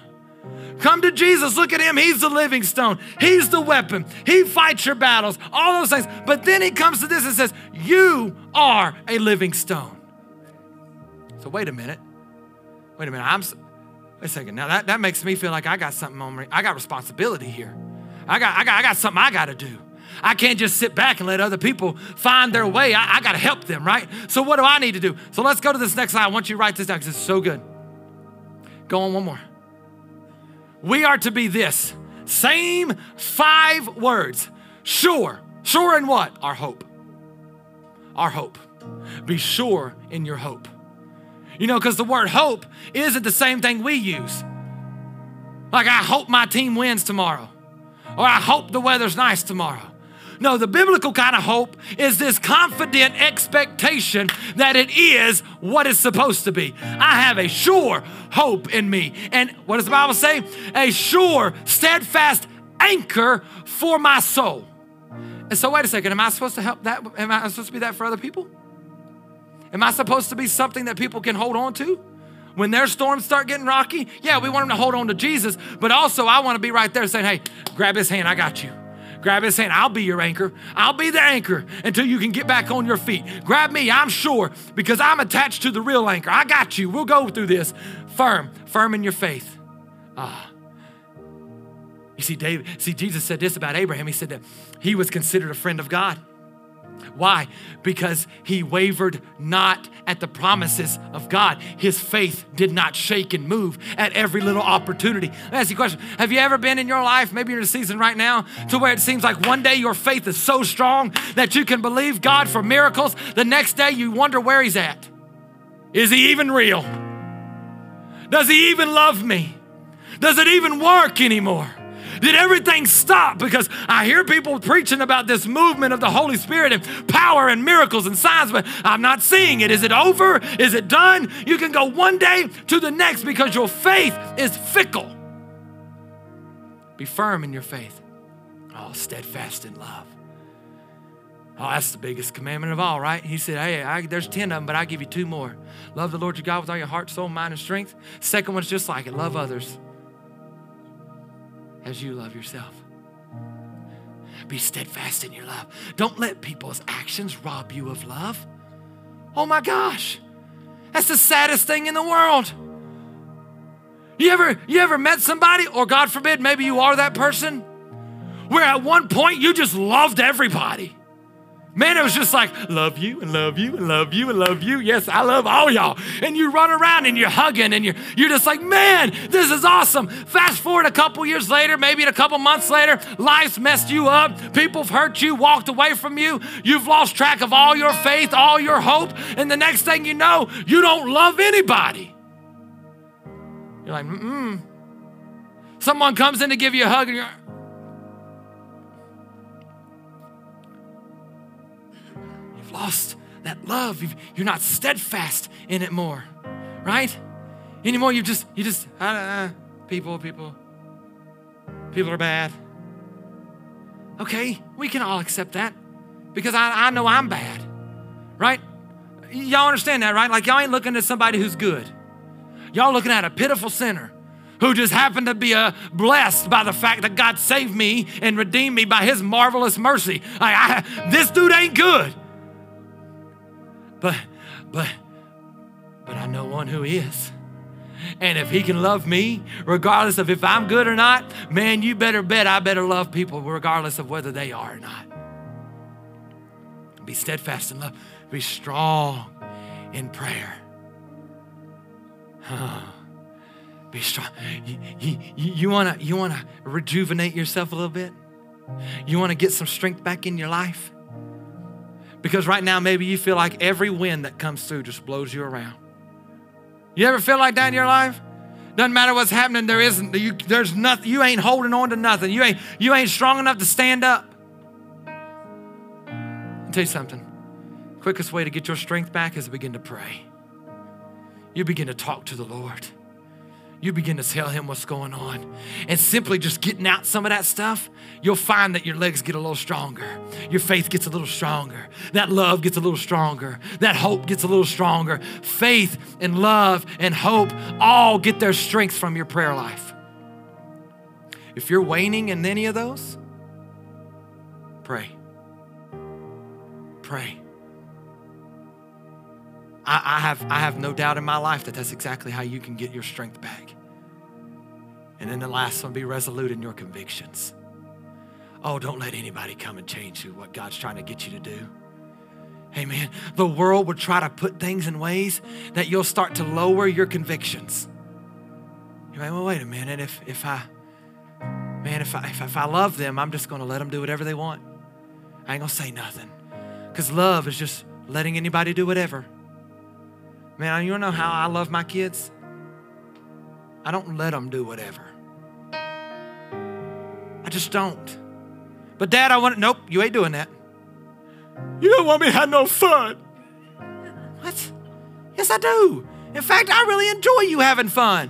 Come to Jesus, look at Him. He's the living stone, He's the weapon. He fights your battles, all those things. But then He comes to this and says, You are a living stone. So, wait a minute. Wait a minute. I'm. Wait a second. Now that, that makes me feel like I got something on me. I got responsibility here. I got, I got, I got something I got to do. I can't just sit back and let other people find their way. I, I got to help them, right? So, what do I need to do? So, let's go to this next slide. I want you to write this down because it's so good. Go on one more. We are to be this same five words. Sure. Sure in what? Our hope. Our hope. Be sure in your hope. You know, because the word hope isn't the same thing we use. Like, I hope my team wins tomorrow, or I hope the weather's nice tomorrow. No, the biblical kind of hope is this confident expectation that it is what it's supposed to be. I have a sure hope in me. And what does the Bible say? A sure, steadfast anchor for my soul. And so, wait a second, am I supposed to help that? Am I supposed to be that for other people? Am I supposed to be something that people can hold on to? When their storms start getting rocky, yeah, we want them to hold on to Jesus, but also I want to be right there saying, hey, grab his hand, I got you. Grab his hand. I'll be your anchor. I'll be the anchor until you can get back on your feet. Grab me, I'm sure, because I'm attached to the real anchor. I got you. We'll go through this. Firm, firm in your faith. Ah. You see, David, see, Jesus said this about Abraham. He said that he was considered a friend of God. Why? Because he wavered not at the promises of God. His faith did not shake and move at every little opportunity. Let me ask you a question. Have you ever been in your life, maybe you're in a season right now, to where it seems like one day your faith is so strong that you can believe God for miracles? The next day you wonder where he's at. Is he even real? Does he even love me? Does it even work anymore? Did everything stop? Because I hear people preaching about this movement of the Holy Spirit and power and miracles and signs, but I'm not seeing it. Is it over? Is it done? You can go one day to the next because your faith is fickle. Be firm in your faith. Oh, steadfast in love. Oh, that's the biggest commandment of all, right? He said, Hey, I, there's 10 of them, but I give you two more. Love the Lord your God with all your heart, soul, mind, and strength. Second one's just like it love others as you love yourself. Be steadfast in your love. Don't let people's actions rob you of love. Oh my gosh, that's the saddest thing in the world. You ever, you ever met somebody, or God forbid, maybe you are that person, where at one point you just loved everybody. Man, it was just like, love you and love you and love you and love you. Yes, I love all y'all. And you run around and you're hugging and you're, you're just like, man, this is awesome. Fast forward a couple years later, maybe a couple months later, life's messed you up. People have hurt you, walked away from you. You've lost track of all your faith, all your hope. And the next thing you know, you don't love anybody. You're like, mm Someone comes in to give you a hug and you're, lost that love. You've, you're not steadfast in it more, right? Anymore, you just, you just, uh, uh, people, people, people are bad. Okay, we can all accept that because I, I know I'm bad, right? Y'all understand that, right? Like, y'all ain't looking at somebody who's good. Y'all looking at a pitiful sinner who just happened to be uh, blessed by the fact that God saved me and redeemed me by his marvelous mercy. I, I, this dude ain't good. But, but, but I know one who is. And if he can love me, regardless of if I'm good or not, man, you better bet I better love people regardless of whether they are or not. Be steadfast in love, be strong in prayer. Be strong. You, you, you, wanna, you wanna rejuvenate yourself a little bit? You wanna get some strength back in your life? Because right now, maybe you feel like every wind that comes through just blows you around. You ever feel like that in your life? Doesn't matter what's happening, there isn't, you, there's nothing, you ain't holding on to nothing. You ain't, you ain't strong enough to stand up. I'll tell you something. Quickest way to get your strength back is to begin to pray. You begin to talk to the Lord you begin to tell him what's going on. And simply just getting out some of that stuff, you'll find that your legs get a little stronger. Your faith gets a little stronger. That love gets a little stronger. That hope gets a little stronger. Faith and love and hope all get their strength from your prayer life. If you're waning in any of those, pray. Pray. I, I, have, I have no doubt in my life that that's exactly how you can get your strength back. And then the last one, be resolute in your convictions. Oh, don't let anybody come and change you what God's trying to get you to do. Man, the world would try to put things in ways that you'll start to lower your convictions. You're like, well, wait a minute. If, if I, man, if I, if, if I love them, I'm just going to let them do whatever they want. I ain't going to say nothing. Because love is just letting anybody do whatever. Man, you know how I love my kids? I don't let them do whatever. I just don't. But dad, I want to, nope, you ain't doing that. You don't want me to have no fun. What? Yes, I do. In fact, I really enjoy you having fun.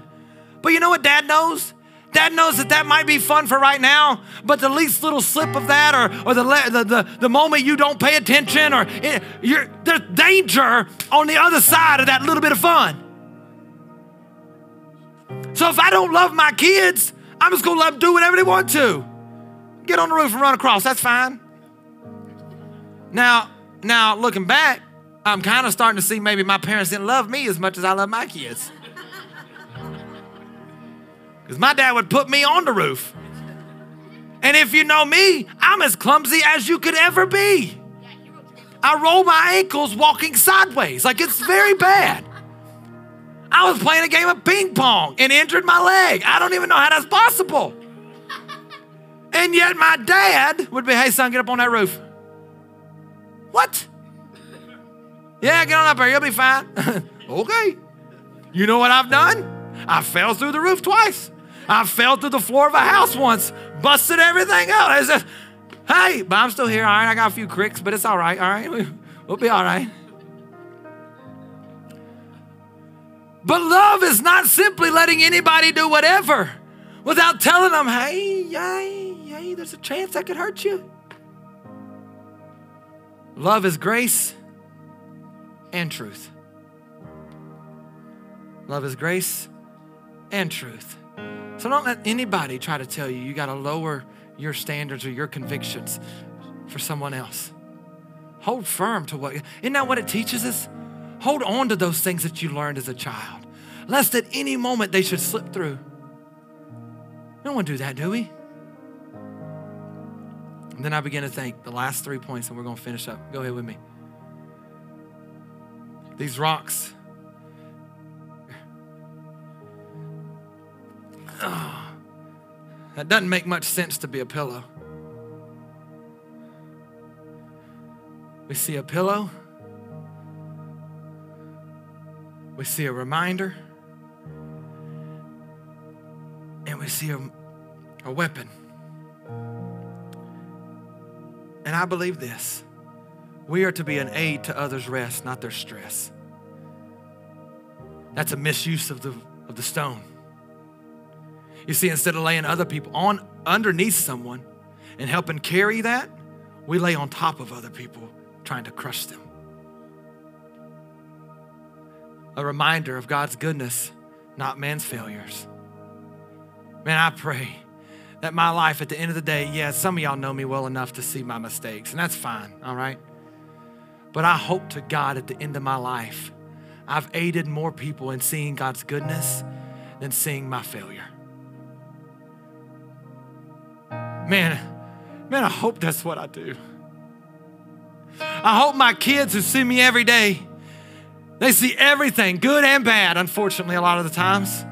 But you know what dad knows? Dad knows that that might be fun for right now, but the least little slip of that, or, or the, the, the, the moment you don't pay attention, or it, you're, there's danger on the other side of that little bit of fun. So if I don't love my kids, I'm just gonna let them do whatever they want to. Get on the roof and run across, that's fine. Now, now looking back, I'm kind of starting to see maybe my parents didn't love me as much as I love my kids. Because my dad would put me on the roof. And if you know me, I'm as clumsy as you could ever be. I roll my ankles walking sideways. Like it's very bad. I was playing a game of ping pong and injured my leg. I don't even know how that's possible. And yet my dad would be, hey, son, get up on that roof. What? Yeah, get on up there. You'll be fine. [laughs] okay. You know what I've done? I fell through the roof twice. I fell through the floor of a house once, busted everything out. I said, hey, but I'm still here. All right, I got a few cricks, but it's all right. All right, [laughs] we'll be all right. But love is not simply letting anybody do whatever without telling them, hey, hey, hey, there's a chance I could hurt you. Love is grace and truth. Love is grace and truth. So don't let anybody try to tell you you got to lower your standards or your convictions for someone else. Hold firm to what, isn't that what it teaches us? Hold on to those things that you learned as a child, lest at any moment they should slip through. Want to do that, do we? And then I begin to think the last three points, and we're going to finish up. Go ahead with me. These rocks that doesn't make much sense to be a pillow. We see a pillow, we see a reminder, and we see a, a weapon. And I believe this We are to be an aid to others' rest, not their stress. That's a misuse of the, of the stone. You see, instead of laying other people on underneath someone and helping carry that, we lay on top of other people trying to crush them. A reminder of God's goodness, not man's failures. Man, I pray that my life at the end of the day, yeah, some of y'all know me well enough to see my mistakes, and that's fine, all right? But I hope to God at the end of my life, I've aided more people in seeing God's goodness than seeing my failure. Man, man, I hope that's what I do. I hope my kids who see me every day, they see everything, good and bad, unfortunately, a lot of the times.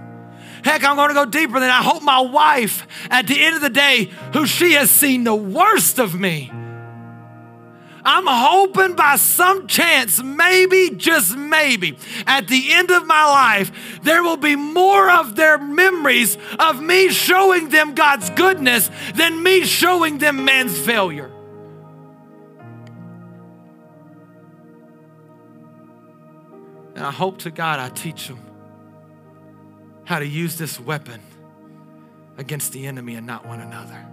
Heck, I'm going to go deeper than I hope my wife, at the end of the day, who she has seen the worst of me, I'm hoping by some chance, maybe, just maybe, at the end of my life, there will be more of their memories of me showing them God's goodness than me showing them man's failure. And I hope to God I teach them how to use this weapon against the enemy and not one another.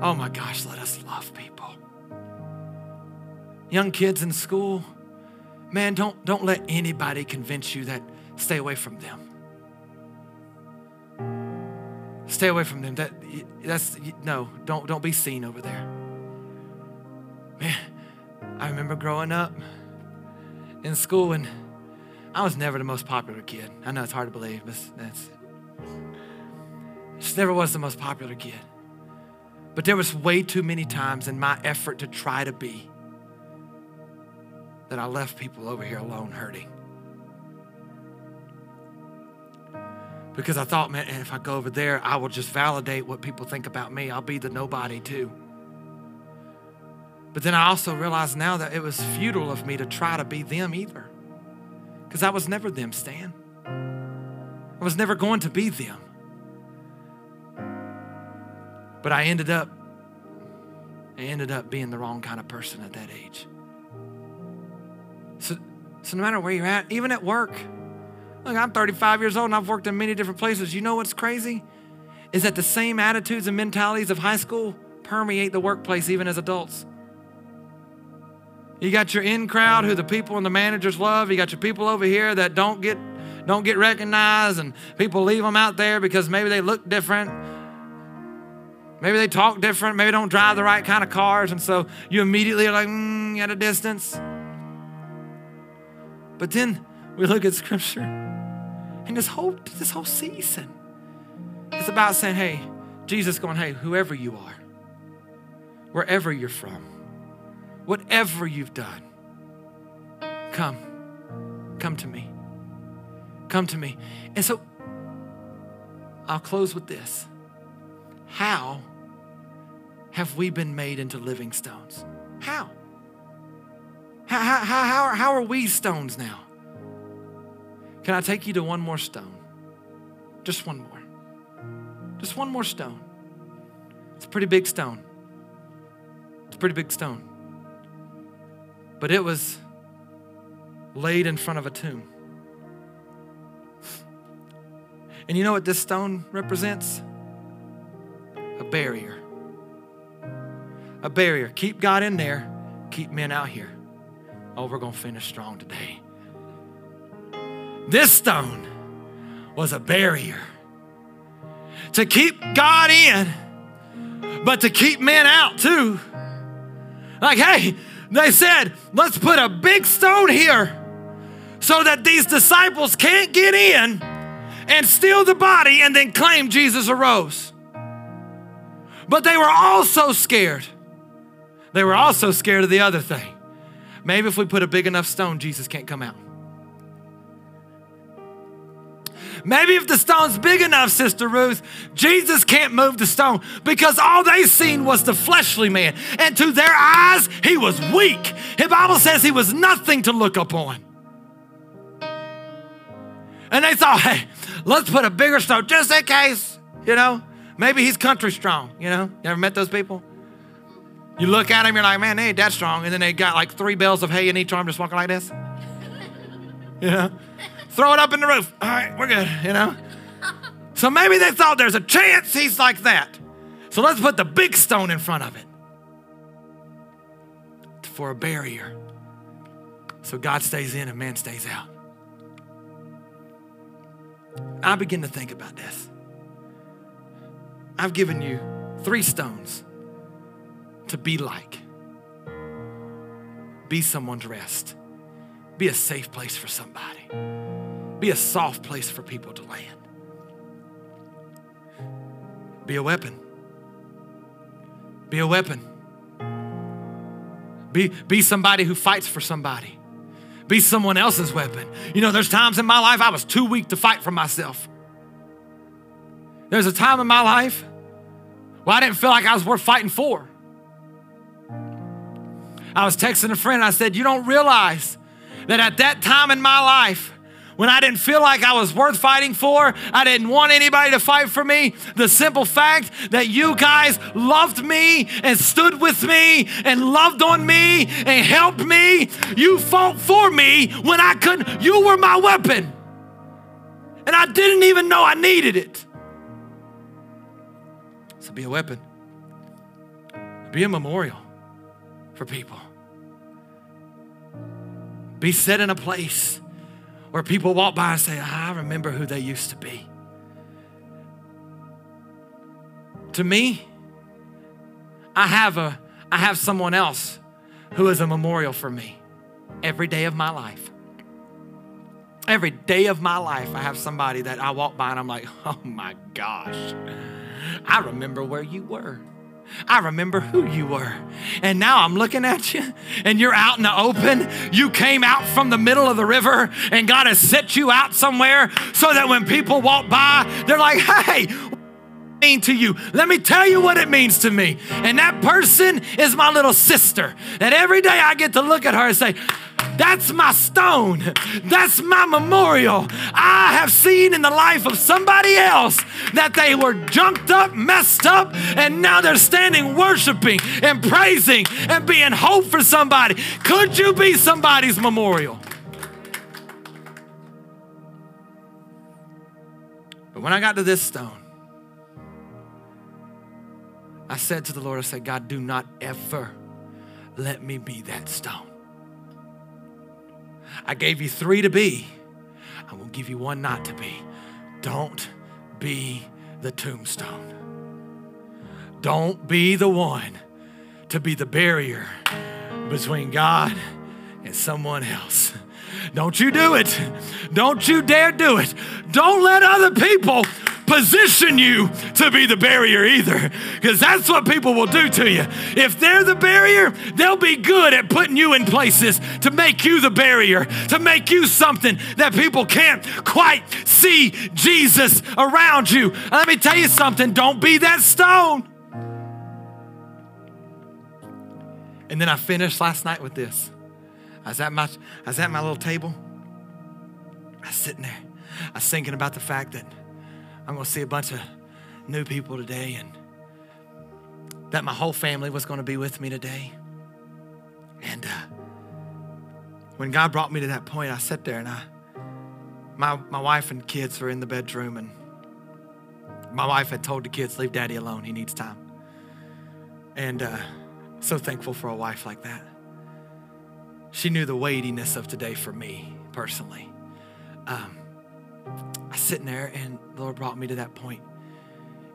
Oh my gosh, let us love people. Young kids in school, man, don't, don't let anybody convince you that stay away from them. Stay away from them. That that's no, don't don't be seen over there. Man, I remember growing up in school, and I was never the most popular kid. I know it's hard to believe, but that's just never was the most popular kid. But there was way too many times in my effort to try to be that I left people over here alone hurting. Because I thought, man, if I go over there, I will just validate what people think about me. I'll be the nobody too. But then I also realized now that it was futile of me to try to be them either. Because I was never them, Stan. I was never going to be them. But I ended up, I ended up being the wrong kind of person at that age. So, so no matter where you're at, even at work, look, I'm 35 years old and I've worked in many different places. You know what's crazy? Is that the same attitudes and mentalities of high school permeate the workplace even as adults. You got your in crowd who the people and the managers love. You got your people over here that don't get don't get recognized and people leave them out there because maybe they look different. Maybe they talk different, maybe don't drive the right kind of cars and so you immediately are like mm, at a distance. But then we look at scripture and this whole this whole season it's about saying, "Hey, Jesus going, "Hey, whoever you are, wherever you're from, whatever you've done, come. Come to me. Come to me. And so I'll close with this. How have we been made into living stones? How? How, how, how, how are we stones now? Can I take you to one more stone? Just one more. Just one more stone. It's a pretty big stone. It's a pretty big stone but it was laid in front of a tomb. And you know what this stone represents? A barrier. A barrier. Keep God in there, keep men out here. Oh, we're going to finish strong today. This stone was a barrier to keep God in, but to keep men out too. Like, hey, they said, let's put a big stone here so that these disciples can't get in and steal the body and then claim Jesus arose. But they were also scared. They were also scared of the other thing. Maybe if we put a big enough stone, Jesus can't come out. Maybe if the stone's big enough, Sister Ruth, Jesus can't move the stone because all they seen was the fleshly man. And to their eyes, he was weak. The Bible says he was nothing to look upon. And they thought, hey, let's put a bigger stone just in case, you know. Maybe he's country strong, you know. You ever met those people? You look at them, you're like, man, they ain't that strong. And then they got like three bales of hay in each arm just walking like this. [laughs] You know? Throw it up in the roof. All right, we're good, you know? So maybe they thought there's a chance he's like that. So let's put the big stone in front of it for a barrier. So God stays in and man stays out. I begin to think about this. I've given you three stones to be like. Be someone's rest. Be a safe place for somebody. Be a soft place for people to land. Be a weapon. Be a weapon. Be, be somebody who fights for somebody. Be someone else's weapon. You know, there's times in my life I was too weak to fight for myself. There's a time in my life where I didn't feel like I was worth fighting for. I was texting a friend, I said, You don't realize that at that time in my life, when I didn't feel like I was worth fighting for, I didn't want anybody to fight for me. The simple fact that you guys loved me and stood with me and loved on me and helped me, you fought for me when I couldn't. You were my weapon. And I didn't even know I needed it. So be a weapon, be a memorial for people. Be set in a place where people walk by and say, I remember who they used to be. To me, I have a I have someone else who is a memorial for me every day of my life. Every day of my life, I have somebody that I walk by and I'm like, oh my gosh, I remember where you were. I remember who you were. And now I'm looking at you and you're out in the open. You came out from the middle of the river and God has set you out somewhere so that when people walk by, they're like, hey, what mean to you? Let me tell you what it means to me. And that person is my little sister. And every day I get to look at her and say, that's my stone. That's my memorial. I have seen in the life of somebody else that they were junked up, messed up, and now they're standing worshiping and praising and being hope for somebody. Could you be somebody's memorial? But when I got to this stone, I said to the Lord, I said, God, do not ever let me be that stone. I gave you three to be. I will give you one not to be. Don't be the tombstone. Don't be the one to be the barrier between God and someone else. Don't you do it. Don't you dare do it. Don't let other people position you to be the barrier either, because that's what people will do to you. If they're the barrier, they'll be good at putting you in places to make you the barrier, to make you something that people can't quite see Jesus around you. let me tell you something don't be that stone. And then I finished last night with this. I was at my, I was at my little table. I was sitting there. I was thinking about the fact that I'm going to see a bunch of new people today and that my whole family was going to be with me today. And uh, when God brought me to that point, I sat there and I, my, my wife and kids were in the bedroom, and my wife had told the kids, Leave daddy alone, he needs time. And uh, so thankful for a wife like that. She knew the weightiness of today for me personally. Um, I was sitting there, and the Lord brought me to that point.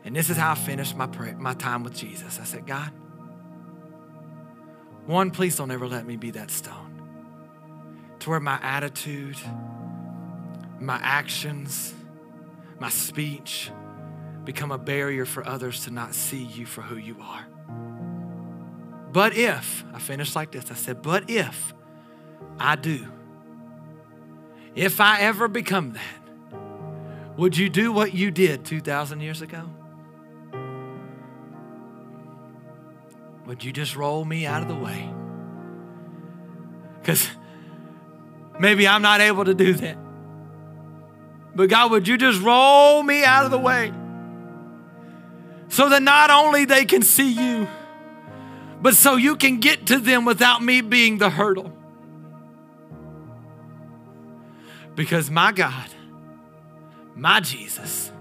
And this is how I finished my prayer, my time with Jesus. I said, God, one, please don't ever let me be that stone. To where my attitude, my actions, my speech become a barrier for others to not see you for who you are. But if, I finished like this, I said, but if I do, if I ever become that, would you do what you did 2,000 years ago? Would you just roll me out of the way? Because maybe I'm not able to do that. But God, would you just roll me out of the way so that not only they can see you, but so you can get to them without me being the hurdle. Because my God, my Jesus,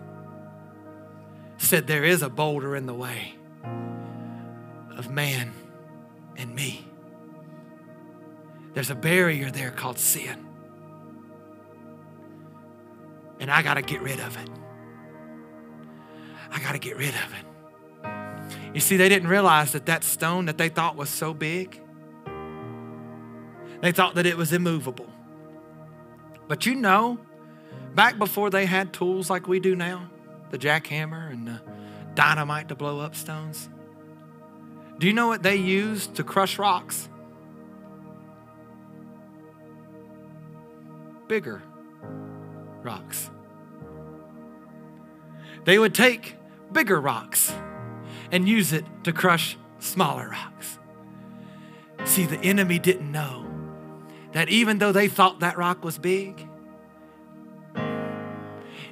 said there is a boulder in the way of man and me. There's a barrier there called sin. And I got to get rid of it. I got to get rid of it. You see, they didn't realize that that stone that they thought was so big, they thought that it was immovable. But you know, back before they had tools like we do now, the jackhammer and the dynamite to blow up stones, do you know what they used to crush rocks? Bigger rocks. They would take bigger rocks and use it to crush smaller rocks. See, the enemy didn't know that even though they thought that rock was big,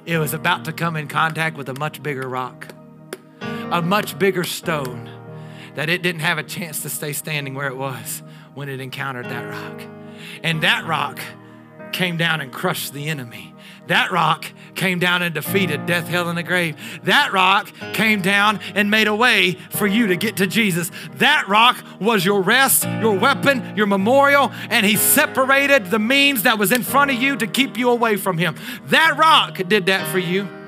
it was about to come in contact with a much bigger rock, a much bigger stone, that it didn't have a chance to stay standing where it was when it encountered that rock. And that rock came down and crushed the enemy. That rock came down and defeated death, hell, and the grave. That rock came down and made a way for you to get to Jesus. That rock was your rest, your weapon, your memorial, and He separated the means that was in front of you to keep you away from Him. That rock did that for you.